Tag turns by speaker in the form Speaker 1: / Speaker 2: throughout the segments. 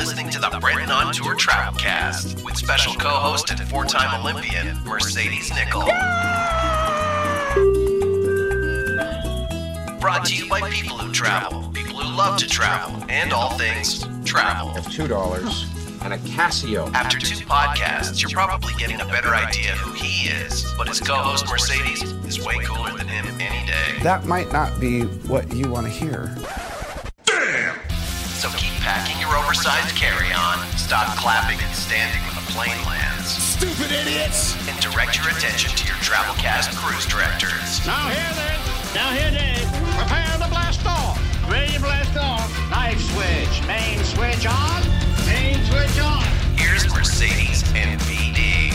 Speaker 1: Listening to the Brenton on Tour Travelcast with special co-host and four-time Olympian Mercedes Nicoll. Brought to you by people who travel, people who love to travel, and all things travel.
Speaker 2: two dollars and a Casio.
Speaker 1: After two podcasts, you're probably getting a better idea who he is, but his co-host Mercedes is way cooler than him any day.
Speaker 2: That might not be what you want to hear.
Speaker 1: So keep packing your oversized carry-on, stop clapping and standing when the plane lands,
Speaker 3: Stupid idiots!
Speaker 1: and direct your attention to your Travelcast cruise directors.
Speaker 4: Now here then, now here Dave. Prepare to blast off. Ready to blast off. Knife switch. Main switch on. Main switch on.
Speaker 1: Here's Mercedes and VD.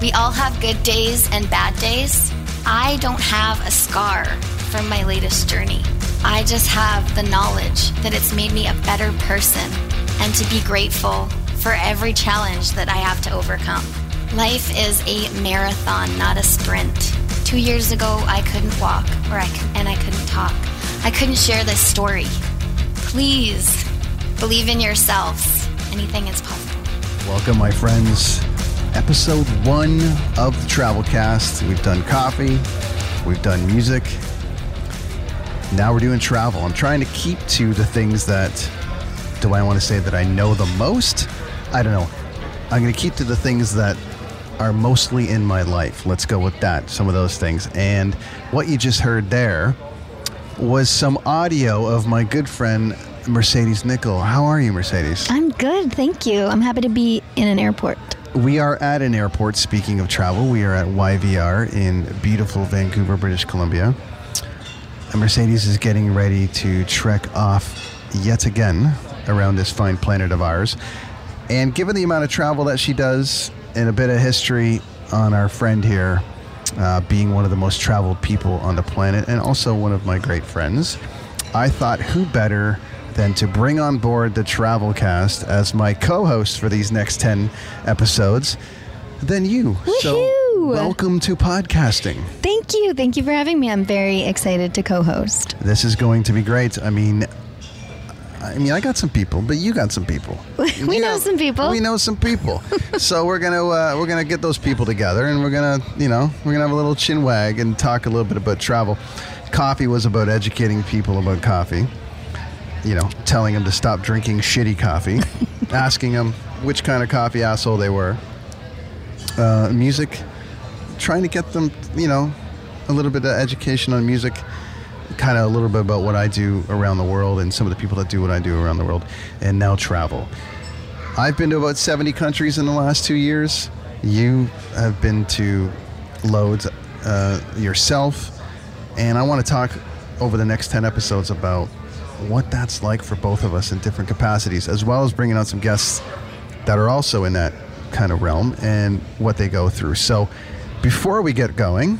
Speaker 5: We all have good days and bad days. I don't have a scar from my latest journey. I just have the knowledge that it's made me a better person and to be grateful for every challenge that I have to overcome. Life is a marathon, not a sprint. Two years ago, I couldn't walk or I and I couldn't talk. I couldn't share this story. Please believe in yourselves. Anything is possible.
Speaker 6: Welcome, my friends. Episode one of the Travelcast. We've done coffee, we've done music. Now we're doing travel. I'm trying to keep to the things that, do I want to say that I know the most? I don't know. I'm going to keep to the things that are mostly in my life. Let's go with that. Some of those things. And what you just heard there was some audio of my good friend Mercedes Nicoll. How are you, Mercedes?
Speaker 7: I'm good, thank you. I'm happy to be in an airport.
Speaker 6: We are at an airport. Speaking of travel, we are at YVR in beautiful Vancouver, British Columbia. Mercedes is getting ready to trek off yet again around this fine planet of ours. And given the amount of travel that she does and a bit of history on our friend here, uh, being one of the most traveled people on the planet and also one of my great friends, I thought who better than to bring on board the travel cast as my co-host for these next 10 episodes than you. So Welcome to podcasting.
Speaker 7: Thank you. Thank you for having me. I'm very excited to co host.
Speaker 6: This is going to be great. I mean, I mean, I got some people, but you got some people.
Speaker 7: We
Speaker 6: You
Speaker 7: know some people.
Speaker 6: We know some people. so we're gonna uh, we're gonna get those people together, and we're gonna you know we're gonna have a little chin wag and talk a little bit about travel. Coffee was about educating people about coffee. You know, telling them to stop drinking shitty coffee, asking them which kind of coffee asshole they were. Uh, music, trying to get them, you know, a little bit of education on music kind of a little bit about what I do around the world and some of the people that do what I do around the world, and now travel. I've been to about 70 countries in the last two years. You have been to loads uh, yourself, and I want to talk over the next 10 episodes about what that's like for both of us in different capacities, as well as bringing on some guests that are also in that kind of realm and what they go through. So, before we get going,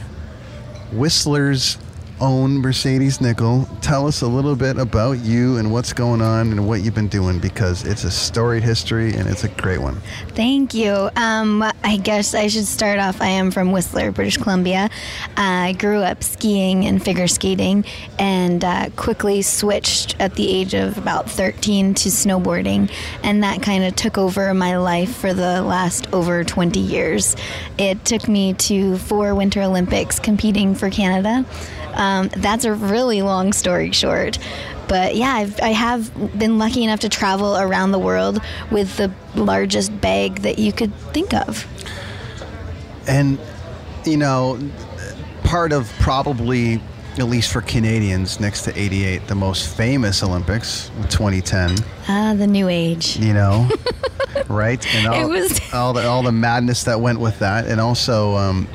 Speaker 6: Whistler's own Mercedes Nicoll, tell us a little bit about you and what's going on and what you've been doing because it's a storied history and it's a great one.
Speaker 7: Thank you. Um, I guess I should start off. I am from Whistler, British Columbia. I grew up skiing and figure skating and uh, quickly switched at the age of about 13 to snowboarding. And that kind of took over my life for the last over 20 years. It took me to four Winter Olympics competing for Canada. Um, that's a really long story short. But yeah, I've, I have been lucky enough to travel around the world with the largest bag that you could think of.
Speaker 6: And, you know, part of probably, at least for Canadians, next to 88, the most famous Olympics, 2010,
Speaker 7: Ah, the new age.
Speaker 6: you know, right? And all,
Speaker 7: It was-
Speaker 6: all, the, all the madness that went with that. And also, um,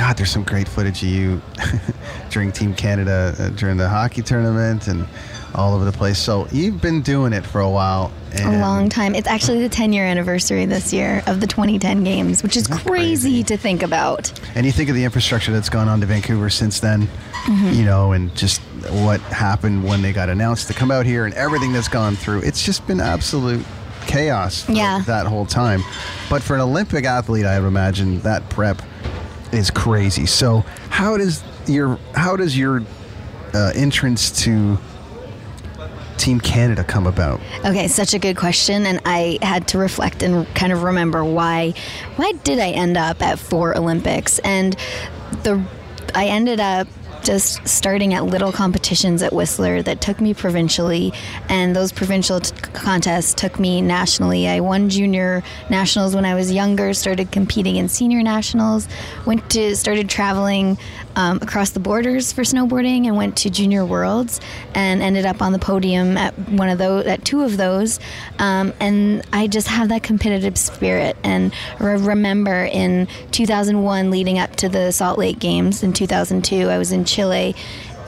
Speaker 6: God, there's some great footage of you during Team Canada uh, during the hockey tournament and all over the place. So you've been doing it for a while. And
Speaker 7: a long time. It's actually the 10 year anniversary this year of the 2010 games, which is crazy,
Speaker 6: crazy?
Speaker 7: to think about.
Speaker 6: And you think of the infrastructure that's gone on to Vancouver since then,
Speaker 7: Mm-hmm.
Speaker 6: you know, and just what happened when they got announced to come out here and everything that's gone through. It's just been absolute chaos for
Speaker 7: Yeah.
Speaker 6: that whole time. But for an Olympic athlete, I would imagine that prep is crazy. So how does your how does your uh, entrance to Team Canada come about?
Speaker 7: Okay, such a good question, and I had to reflect and kind of remember why. Why did I end up at four Olympics? And the I ended up just starting at little competitions at Whistler that took me provincially, and those provincial t- contests took me nationally. I won junior nationals when I was younger, started competing in senior nationals, went to started traveling um, across the borders for snowboarding, and went to junior worlds, and ended up on the podium at one of those, at two of those, um, and I just have that competitive spirit. And re- remember in 2001, leading up to the Salt Lake Games in 2002, I was in Chile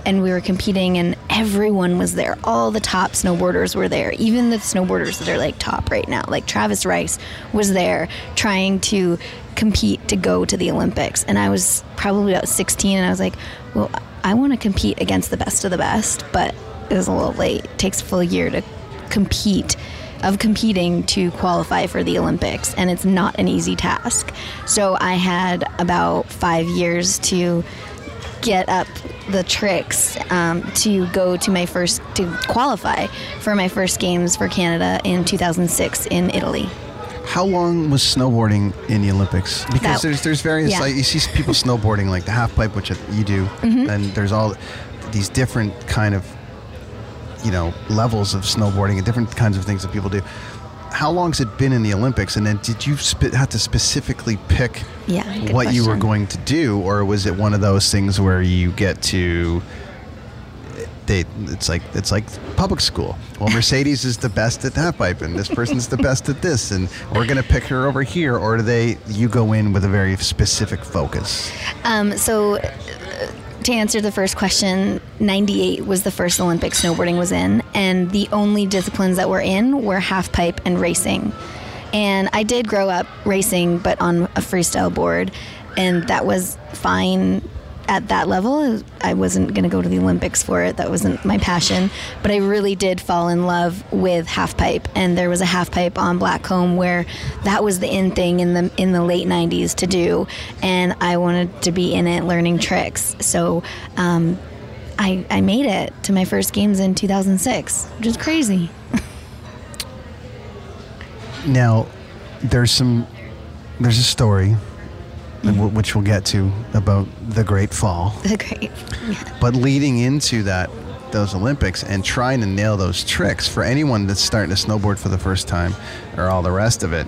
Speaker 7: and we were competing and everyone was there all the top snowboarders were there even the snowboarders that are like top right now like travis rice was there trying to compete to go to the olympics and i was probably about 16 and i was like well i want to compete against the best of the best but it was a little late it takes a full year to compete of competing to qualify for the Olympics, and it's not an easy task. So I had about five years to get up the tricks um, to go to my first to qualify for my first games for Canada in 2006 in Italy.
Speaker 6: How long was snowboarding in the Olympics? Because
Speaker 7: That-
Speaker 6: there's there's various
Speaker 7: yeah.
Speaker 6: like you see people snowboarding like the half pipe, which you do,
Speaker 7: Mm-hmm.
Speaker 6: and there's all these different kind of you know levels of snowboarding and different kinds of things that people do. How long's it been in the Olympics? And then did you sp- have to specifically pick
Speaker 7: Yeah, good
Speaker 6: what you were going to do, or was it one of those things where you get to they it's like it's like public school. Well, Mercedes is the best at half pipe, and this person's the best at this, and we're gonna pick her over here. Or do they you go in with a very specific focus?
Speaker 7: Um, so, uh, to answer the first question, 98 was the first Olympic snowboarding was in, and the only disciplines that were in were half pipe and racing. And I did grow up racing, but on a freestyle board, and that was fine at that level. I wasn't going to go to the Olympics for it. That wasn't my passion. But I really did fall in love with half pipe, and there was a half pipe on Blackcomb where that was the in thing in the in the late '90s to do, and I wanted to be in it, learning tricks. So. Um, I, I made it to my first games in 2006, which is crazy.
Speaker 6: Now, there's some there's a story. Wh- Which we'll get to about the Great Fall.
Speaker 7: The Great.
Speaker 6: But leading into that, those Olympics and trying to nail those tricks for anyone that's starting to snowboard for the first time or all the rest of it,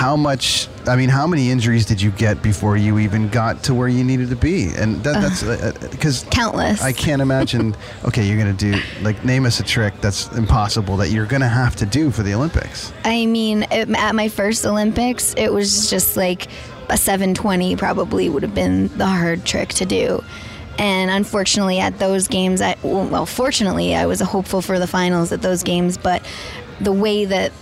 Speaker 6: how much, I mean, how many injuries did you get before you even got to where you needed to be? And that, that's uh, uh, because
Speaker 7: Countless.
Speaker 6: I can't imagine, okay, you're going to do, like, name us a trick that's impossible that you're going to have to do for the Olympics.
Speaker 7: I mean, it, at my first Olympics, it was just like a 720 probably would have been the hard trick to do. And unfortunately, at those games, I well, fortunately, I was hopeful for the finals at those games, but the way that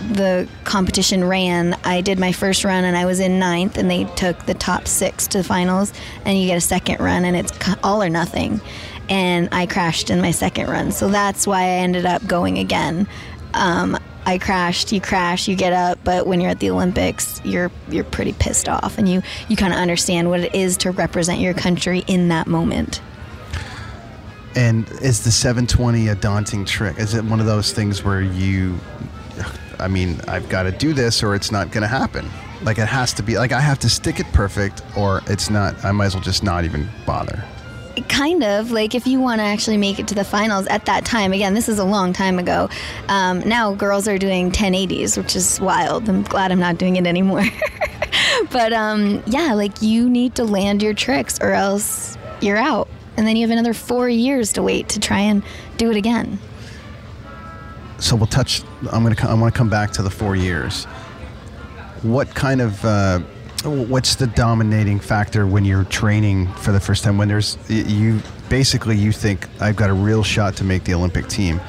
Speaker 7: the competition ran, I did my first run and I was in ninth, and they took the top six to the finals, and you get a second run, and it's all or nothing. And I crashed in my second run, so that's why I ended up going again. Um, I crashed, you crash, you get up, but when you're at the Olympics, you're you're pretty pissed off, and you you kind of understand what it is to represent your country in that moment.
Speaker 6: And is the 720 a daunting trick? Is it one of those things where you, I mean, I've got to do this or it's not going to happen? Like it has to be, like I have to stick it perfect or it's not, I might as well just not even bother.
Speaker 7: kind of like if you want to actually make it to the finals at that time again this is a long time ago um, now girls are doing 1080s which is wild i'm glad i'm not doing it anymore but um, yeah like you need to land your tricks or else you're out and then you have another four years to wait to try and do it again
Speaker 6: So we'll touch, I'm going to, I want to come back to the four years. What kind of uh, what's the dominating factor when you're training for the first time? When there's you basically you think I've got a real shot to make the Olympic team.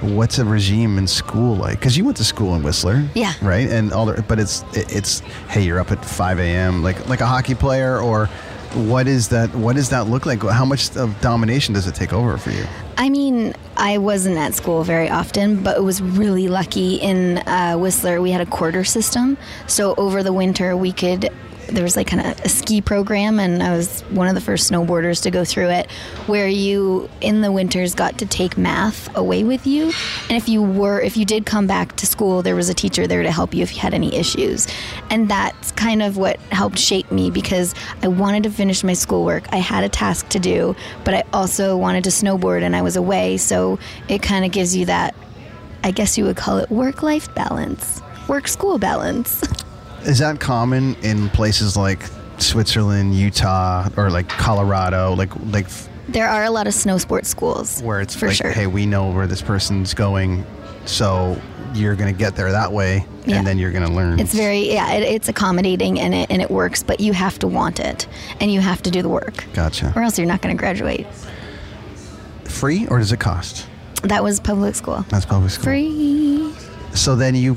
Speaker 6: What's a regime in school like? Because you went to school in Whistler.
Speaker 7: Yeah.
Speaker 6: right? And all the, but it's it's hey you're up at 5 a.m like like a hockey player or what is that what does that look like? How much of domination does it take over for you?
Speaker 7: I mean, I wasn't at school very often, but it was really lucky in uh, Whistler. We had a quarter system, so over the winter we could. There was like kind of a ski program, and I was one of the first snowboarders to go through it, where you in the winters got to take math away with you, and if you were if you did come back to school, there was a teacher there to help you if you had any issues, and that's kind of what helped shape me because I wanted to finish my schoolwork. I had a task to do, but I also wanted to snowboard, and I was away, so it kind of gives you that. I guess you would call it work life balance, work school balance.
Speaker 6: Is that common in places like Switzerland, Utah, or like Colorado? Like like
Speaker 7: There are a lot of snow sports schools
Speaker 6: where it's
Speaker 7: for
Speaker 6: like,
Speaker 7: sure.
Speaker 6: hey, we know where this person's going, so you're gonna get there that way,
Speaker 7: Yeah.
Speaker 6: and then you're gonna learn.
Speaker 7: It's very yeah, it, it's accommodating and it and it works, but you have to want it and you have to do the work,
Speaker 6: gotcha.
Speaker 7: or else you're not going to graduate.
Speaker 6: Free or does it cost?
Speaker 7: That was public school.
Speaker 6: That's public school.
Speaker 7: Free.
Speaker 6: So then you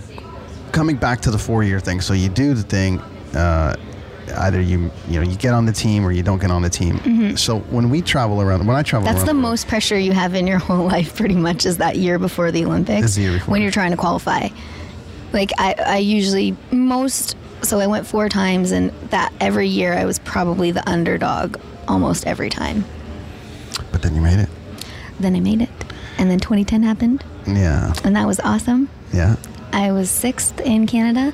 Speaker 6: coming back to the four year thing. So you do the thing. Uh, either you you know you get on the team or you don't get on the team. So when we travel around, when I travel,
Speaker 7: Mm-hmm. That's the most pressure you have in your whole life, pretty much, is that year before the Olympics.
Speaker 6: The year before.
Speaker 7: When you're trying to qualify. Like, I, I usually, most, so I went four times, and that every year I was probably the underdog almost every time.
Speaker 6: but then you made it.
Speaker 7: Then I made it. And then 2010 happened,
Speaker 6: Yeah,
Speaker 7: and that was awesome.
Speaker 6: yeah.
Speaker 7: I was sixth in Canada,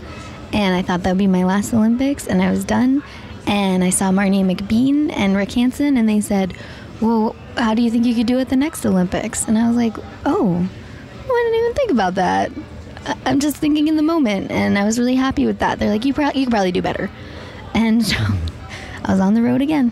Speaker 7: and I thought that would be my last Olympics, and I was done. And I saw Marnie McBean and Rick Hansen, and they said, "Well, how do you think you could do at the next Olympics?" And I was like, "Oh, I didn't even think about that. I'm just thinking in the moment," and I was really happy with that. They're like, "You, pro- you could probably do better," and so I was on the road again.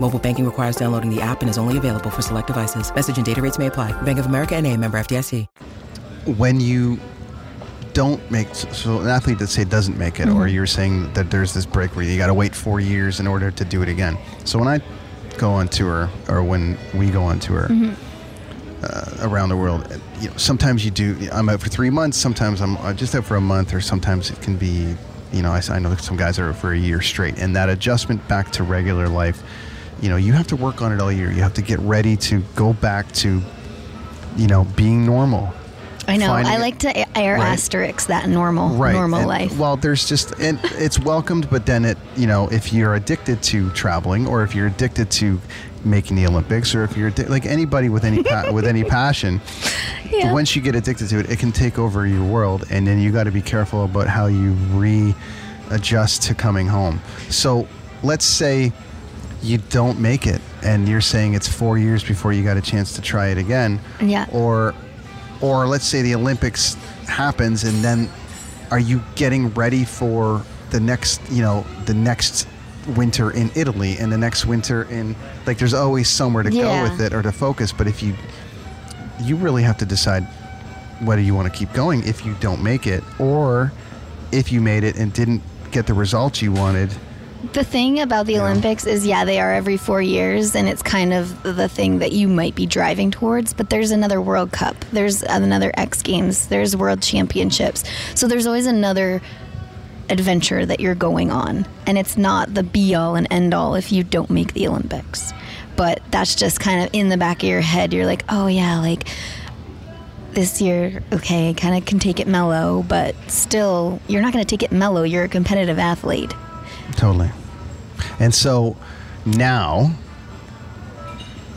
Speaker 8: Mobile banking requires downloading the app and is only available for select devices. Message and data rates may apply. Bank of America and a member FDIC.
Speaker 6: When you don't make so an athlete that say doesn't make it, or you're saying that there's this break where you got to wait four years in order to do it again. So when I go on tour, or when we go on tour. Uh, around the world, you know, sometimes you do. I'm out for three months. Sometimes I'm uh, just out for a month, or sometimes it can be, you know, I know some guys are out for a year straight, and that adjustment back to regular life, you know, you have to work on it all year. You have to get ready to go back to, you know, being normal.
Speaker 7: I know. I like to air
Speaker 6: Right.
Speaker 7: asterisk that normal, normal
Speaker 6: and-
Speaker 7: life.
Speaker 6: Well, there's just and it's welcomed, but then it you know if you're addicted to traveling or if you're addicted to making the Olympics or if you're addi- like anybody with any pa- with any passion,
Speaker 7: Yeah.
Speaker 6: once you get addicted to it, it can take over your world, and then you got to be careful about how you readjust to coming home. So let's say you don't make it, and you're saying it's four years before you got a chance to try it again
Speaker 7: Yeah.
Speaker 6: or or let's say the Olympics happens and then are you getting ready for the next you know the next winter in Italy and the next winter in like there's always somewhere to
Speaker 7: Yeah.
Speaker 6: go with it or to focus but if you you really have to decide whether you want to keep going if you don't make it or if you made it and didn't get the results you wanted
Speaker 7: The thing about the Olympics is, yeah, they are every four years, and it's kind of the thing that you might be driving towards. But there's another World Cup, there's another X Games, there's World Championships. So there's always another adventure that you're going on. And it's not the be all and end all if you don't make the Olympics. But that's just kind of in the back of your head. You're like, oh, yeah, like this year, okay, kind of can take it mellow, but still, you're not going to take it mellow. You're a competitive athlete.
Speaker 6: Totally. And so now,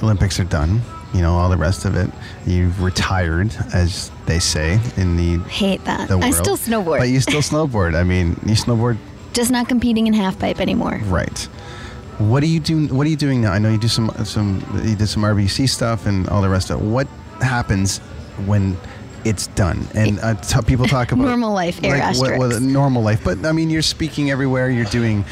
Speaker 6: Olympics are done. You know, all the rest of it. You've retired, as they say in the
Speaker 7: Hate that.
Speaker 6: the
Speaker 7: I still snowboard.
Speaker 6: But you still snowboard. I mean, you snowboard
Speaker 7: Just not competing in half pipe anymore.
Speaker 6: right. What are you doing? What are you doing now? I know you do some some you did some RBC stuff and all the rest of it. What happens when it's done? And uh, t- people talk about
Speaker 7: Normal life, air
Speaker 6: what, what, normal life. But I mean, you're speaking everywhere. You're doing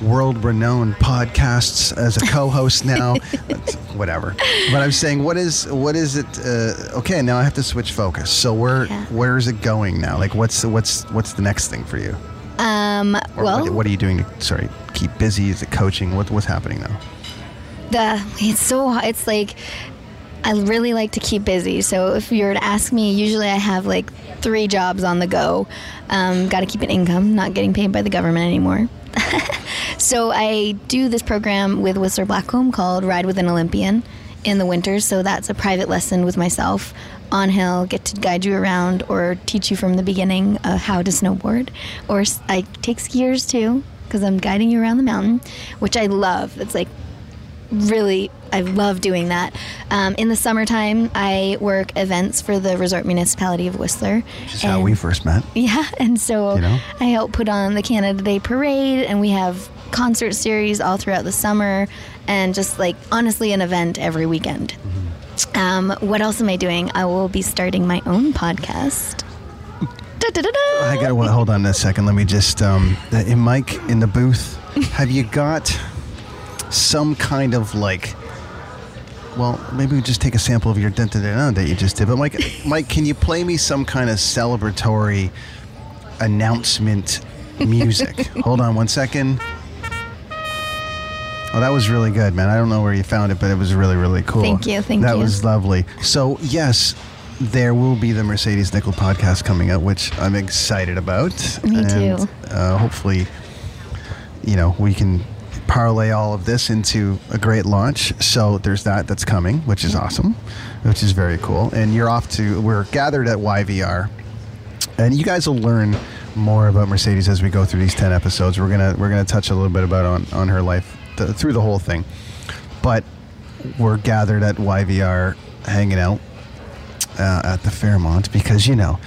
Speaker 6: world-renowned podcasts as a co-host now. Whatever. But I'm saying, what is what is it? Uh, okay, now I have to switch focus. So where
Speaker 7: Yeah.
Speaker 6: where is it going now? Like, what's what's what's the next thing for you?
Speaker 7: Um,
Speaker 6: Or
Speaker 7: well,
Speaker 6: what, what are you doing to sorry keep busy? Is it coaching? What what's happening now?
Speaker 7: the it's so it's like I really like to keep busy. So if you were to ask me, usually I have like three jobs on the go. Um, Got to keep an income, not getting paid by the government anymore. so I do this program with Whistler Blackcomb called Ride with an Olympian in the winters. So that's a private lesson with myself on hill, get to guide you around or teach you from the beginning uh, how to snowboard. Or I take skiers too because I'm guiding you around the mountain, which I love. It's like really I love doing that. Um, in the summertime, I work events for the resort municipality of Whistler.
Speaker 6: Which is how we first met.
Speaker 7: Yeah, and so
Speaker 6: You know?
Speaker 7: I help put on the Canada Day parade, and we have concert series all throughout the summer, and just like honestly, an event every weekend. Um, what else am I doing? I will be starting my own podcast. Da-da-da-da.
Speaker 6: I gotta well, hold on a second. Let me just um, uh, in Mike in the booth. Have you got some kind of like? Well, maybe we just take a sample of your dun that you just did. But Mike, Mike, can you play me some kind of celebratory announcement music? hold on one second. Oh, that was really good, man. I don't know where you found it, but it was really, really cool.
Speaker 7: Thank you, thank
Speaker 6: that
Speaker 7: you.
Speaker 6: That was lovely. So, yes, there will be the Mercedes Nicoll podcast coming out, which I'm excited about.
Speaker 7: Me
Speaker 6: and,
Speaker 7: too.
Speaker 6: Uh, hopefully, you know, we can parlay all of this into a great launch. So there's that that's coming, which is awesome, which is very cool. And you're off to, we're gathered at YVR and you guys will learn more about Mercedes as we go through these 10 episodes. We're going to we're going to touch a little bit about on, on her life th- through the whole thing. But we're gathered at YVR hanging out uh, at the Fairmont because you know,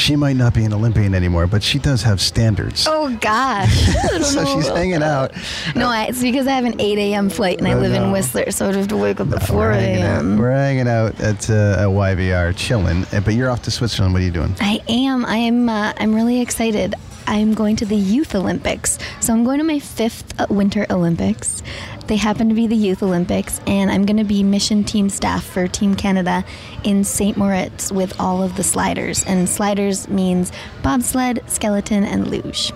Speaker 6: she might not be an Olympian anymore, but she does have standards.
Speaker 7: Oh gosh.
Speaker 6: So she's hanging out.
Speaker 7: No, I, it's because I have an 8 a.m. flight and I
Speaker 6: Oh,
Speaker 7: live
Speaker 6: no.
Speaker 7: in Whistler, so I'd have to wake up at 4
Speaker 6: We're hanging out,
Speaker 7: a.m.
Speaker 6: we're hanging out at, uh, at YVR chilling, uh, but you're off to Switzerland. What are you doing?
Speaker 7: I am. I am. Uh, I'm really excited. I'm going to the Youth Olympics. So I'm going to my fifth Winter Olympics. They happen to be the Youth Olympics, and I'm going to be mission team staff for Team Canada in St. Moritz with all of the sliders. And sliders means bobsled, skeleton, and luge.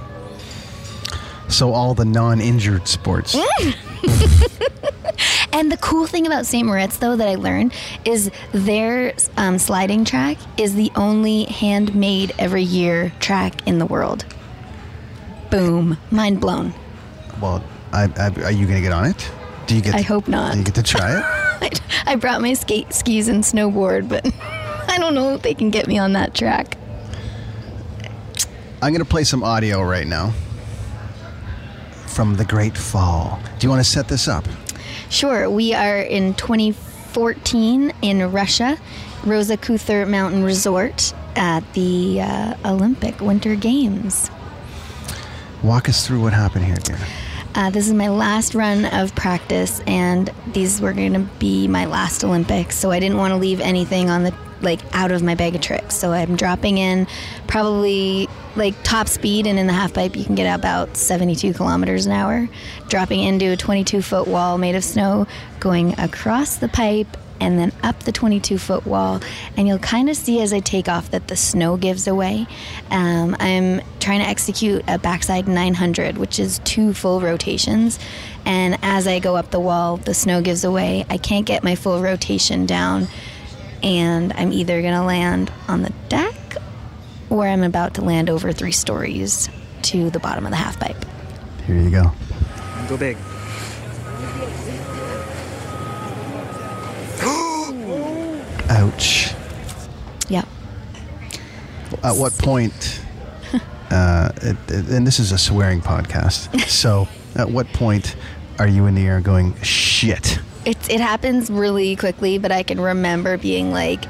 Speaker 6: So all the non-injured sports.
Speaker 7: And the cool thing about St. Moritz, though, that I learned is their um, sliding track is the only handmade every year track in the world. Boom. Mind blown.
Speaker 6: Well, I, I, are you going to get on it? Do you get?
Speaker 7: I hope not.
Speaker 6: Do you get to try it?
Speaker 7: I, I brought my skate skis and snowboard, but I don't know if they can get me on that track.
Speaker 6: I'm going to play some audio right now from the Great Fall. Do you want to set this up?
Speaker 7: Sure, we are in 2014 in Russia, Rosa Khutor Mountain Resort at the uh, Olympic Winter Games.
Speaker 6: Walk us through what happened here, dear.
Speaker 7: Uh, this is my last run of practice, and these were going to be my last Olympics. So I didn't want to leave anything on the like out of my bag of tricks. So I'm dropping in probably like top speed, and in the half pipe you can get about 72 kilometers an hour. Dropping into a 22 foot wall made of snow, going across the pipe and then up the 22 foot wall. And you'll kind of see as I take off that the snow gives away. Um, I'm trying to execute a backside 900, which is two full rotations. And as I go up the wall, the snow gives away. I can't get my full rotation down. And I'm either going to land on the deck or I'm about to land over three stories to the bottom of the half pipe.
Speaker 6: Here you go.
Speaker 9: Go big.
Speaker 6: Ouch.
Speaker 7: Yep.
Speaker 6: At what point? uh, it, it- and this is a swearing podcast. so, at what point are you in the air going shit?
Speaker 7: It, it happens really quickly, but I can remember being like,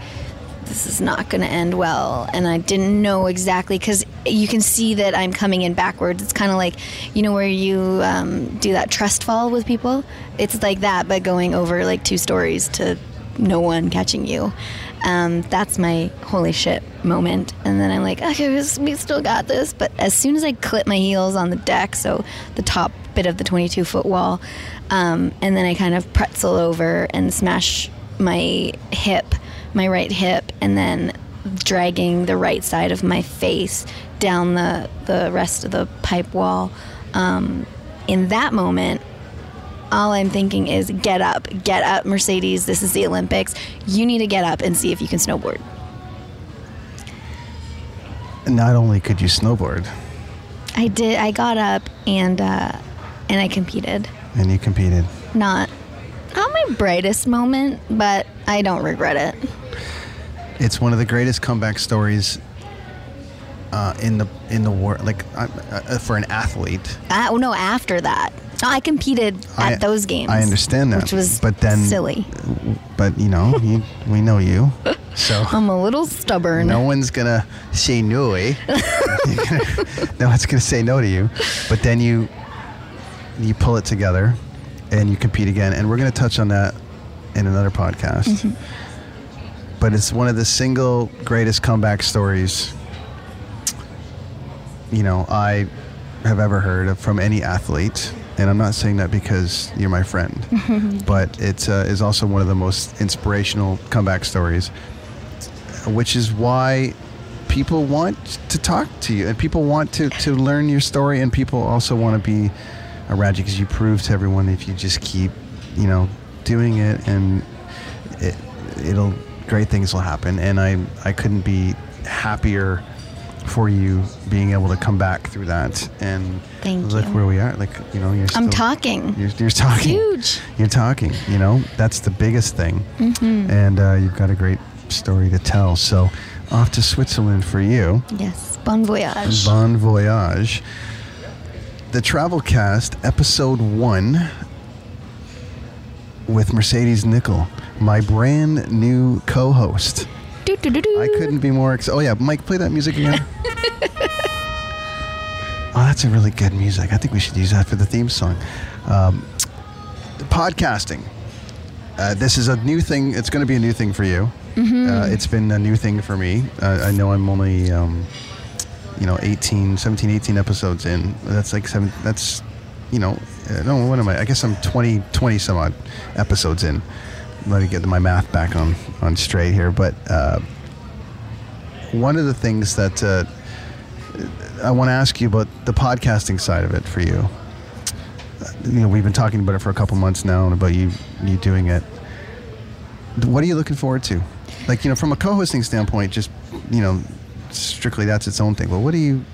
Speaker 7: this is not going to end well. And I didn't know exactly because you can see that I'm coming in backwards. It's kind of like, you know, where you um, do that trust fall with people? It's like that, but going over like two stories to no one catching you. Um, that's my holy shit moment. And then I'm like, okay, we- still got this. But as soon as I clip my heels on the deck, so the top bit of the 22 foot wall, um, and then I kind of pretzel over and smash my hip, my right hip, and then dragging the right side of my face down the, the rest of the pipe wall. Um, in that moment, all I'm thinking is get up, get up, Mercedes. This is the Olympics. You need to get up and see if you can snowboard.
Speaker 6: Not only could you snowboard,
Speaker 7: I did. I got up and uh, and I competed.
Speaker 6: and you competed.
Speaker 7: Not not my brightest moment, but I don't regret it.
Speaker 6: It's one of the greatest comeback stories uh, in the in the world. Like uh, for an athlete,
Speaker 7: oh no, after that, no, I competed at
Speaker 6: I-
Speaker 7: those games.
Speaker 6: I understand that,
Speaker 7: which was
Speaker 6: but then
Speaker 7: silly.
Speaker 6: But you know, you, we know you, so
Speaker 7: I'm a little stubborn.
Speaker 6: no one's gonna say no. Eh? no one's gonna say no to you. But then you you pull it together and you compete again, and we're gonna touch on that in another podcast.
Speaker 7: Mm-hmm.
Speaker 6: But it's one of the single greatest comeback stories you know I have ever heard of from any athlete. And I'm not saying that because you're my friend, but it uh, is also one of the most inspirational comeback stories, which is why people want to talk to you and people want to, to learn your story and people also want to be around you because you prove to everyone if you just keep, you know, doing it and it, it'll great things will happen and I I couldn't be happier for you being able to come back through that and
Speaker 7: Thank
Speaker 6: look
Speaker 7: you.
Speaker 6: where we are like you know you're
Speaker 7: I'm talking.
Speaker 6: you're, you're talking
Speaker 7: Huge.
Speaker 6: you're talking you know that's the biggest thing
Speaker 7: Mhm.
Speaker 6: and uh, you've got a great story to tell so off to Switzerland for you
Speaker 7: Yes, bon voyage.
Speaker 6: Bon voyage. The Travel Cast, episode one, with Mercedes Nicoll, my brand new co-host. I couldn't be more excited. Oh yeah, Mike, play that music again. oh, that's a really good music. I think we should use that for the theme song. Um, podcasting. Uh, this is a new thing. It's going to be a new thing for you.
Speaker 7: Mhm.
Speaker 6: Uh, it's been a new thing for me. Uh, I know I'm only, um, you know, 18, 17, 18 episodes in. That's like seven. That's, you know, uh, no, what am I? I guess I'm 20, 20 some odd episodes in. Let me get my math back on, on straight here. But uh, one of the things that uh, I want to ask you about the podcasting side of it for you. Uh, You know, we've been talking about it for a couple months now, and about you you doing it. What are you looking forward to? Like you know, from a co-hosting standpoint, just you know, strictly that's its own thing. But what are you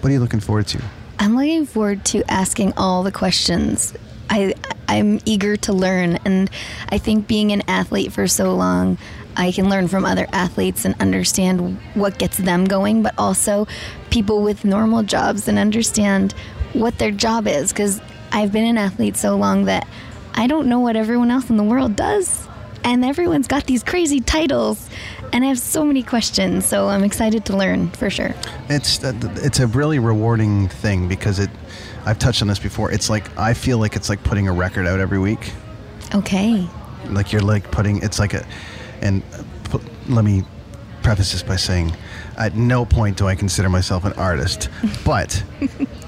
Speaker 6: what are you looking forward to?
Speaker 7: I'm looking forward to asking all the questions. I I'm eager to learn and I think being an athlete for so long, I can learn from other athletes and understand what gets them going, but also people with normal jobs and understand what their job is cuz I've been an athlete so long that I don't know what everyone else in the world does. And everyone's got these crazy titles and I have so many questions, so I'm excited to learn for sure.
Speaker 6: It's uh, it's a really rewarding thing because it. I've touched on this before. It's like I feel like it's like putting a record out every week.
Speaker 7: Okay.
Speaker 6: like you're like putting it's like a and pu- let me preface this by saying at no point do i consider myself an artist but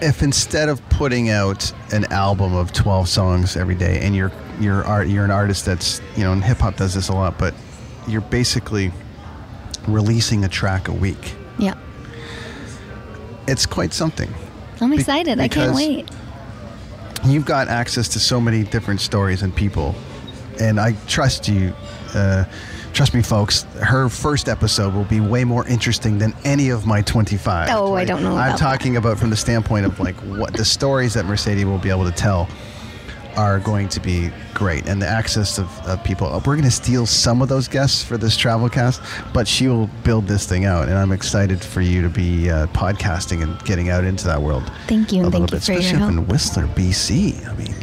Speaker 6: if instead of putting out an album of 12 songs every day and you're you're art you're an artist that's you know and hip hop does this a lot but you're basically releasing a track a week
Speaker 7: Yeah.
Speaker 6: it's quite something
Speaker 7: I'm
Speaker 6: Be-
Speaker 7: excited. I can't wait.
Speaker 6: you've got access to so many different stories and people and i trust you uh, trust me, folks, her first episode will be way more interesting than any of my 25.
Speaker 7: Oh, I don't know
Speaker 6: I'm
Speaker 7: about
Speaker 6: talking about from the standpoint of like what the stories that Mercedes will be able to tell are going to be great and the access of, of people we're going to steal some of those guests for this travel cast but she will build this thing out and i'm excited for you to be uh, podcasting and getting out into that world
Speaker 7: Thank you,
Speaker 6: a
Speaker 7: and
Speaker 6: little
Speaker 7: thank you
Speaker 6: bit
Speaker 7: for your
Speaker 6: especially up
Speaker 7: help.
Speaker 6: in whistler bc i mean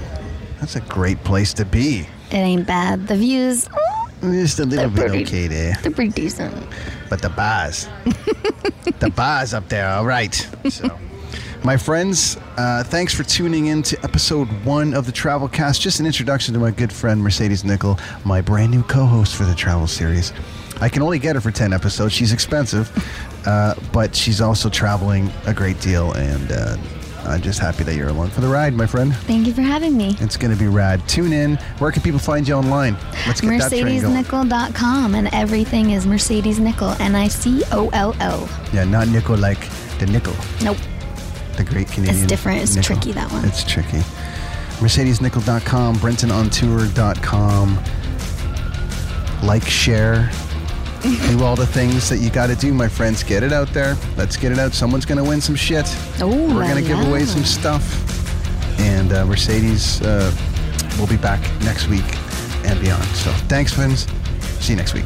Speaker 6: that's a great place to be
Speaker 7: It ain't bad. The views,
Speaker 6: just a little bit
Speaker 7: pretty-
Speaker 6: okay there
Speaker 7: they're pretty decent.
Speaker 6: but the bars, the bars up there, all right. So, my friends, uh, thanks for tuning in to episode one of the Travel Cast. Just an introduction to my good friend Mercedes Nicoll, my brand new co-host for the travel series. I can only get her for ten episodes. She's expensive, uh, but she's also traveling a great deal, and uh, I'm just happy that you're along for the ride, my friend.
Speaker 7: Thank you for having me.
Speaker 6: It's going to be rad. Tune in. Where can people find you online? Let's get.
Speaker 7: MercedesNicoll.com and everything is Mercedes Nicoll. N I C O L L.
Speaker 6: Yeah, not nickel like the nickel.
Speaker 7: Nope.
Speaker 6: the great Canadian.
Speaker 7: It's different. It's
Speaker 6: nickel.
Speaker 7: tricky, that one.
Speaker 6: It's tricky. MercedesNicoll.com, BrentonOnTour.com. Like, share, do all the things that you got to do, my friends. Get it out there. Let's get it out. Someone's going to win some shit.
Speaker 7: Oh,
Speaker 6: We're going to give away some stuff. And uh, Mercedes uh, will be back next week and beyond. So thanks, friends. See you next week.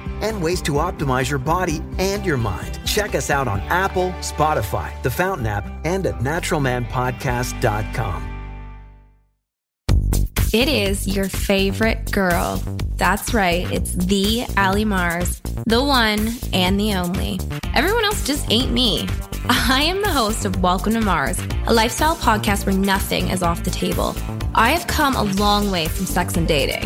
Speaker 9: and ways to optimize your body and your mind. Check us out on Apple, Spotify, the Fountain app, and at naturalmanpodcast.com.
Speaker 10: It is your favorite girl. That's right, it's the Ali Mars, the one and the only. Everyone else just ain't me. I am the host of Welcome to Mars, a lifestyle podcast where nothing is off the table. I have come a long way from sex and dating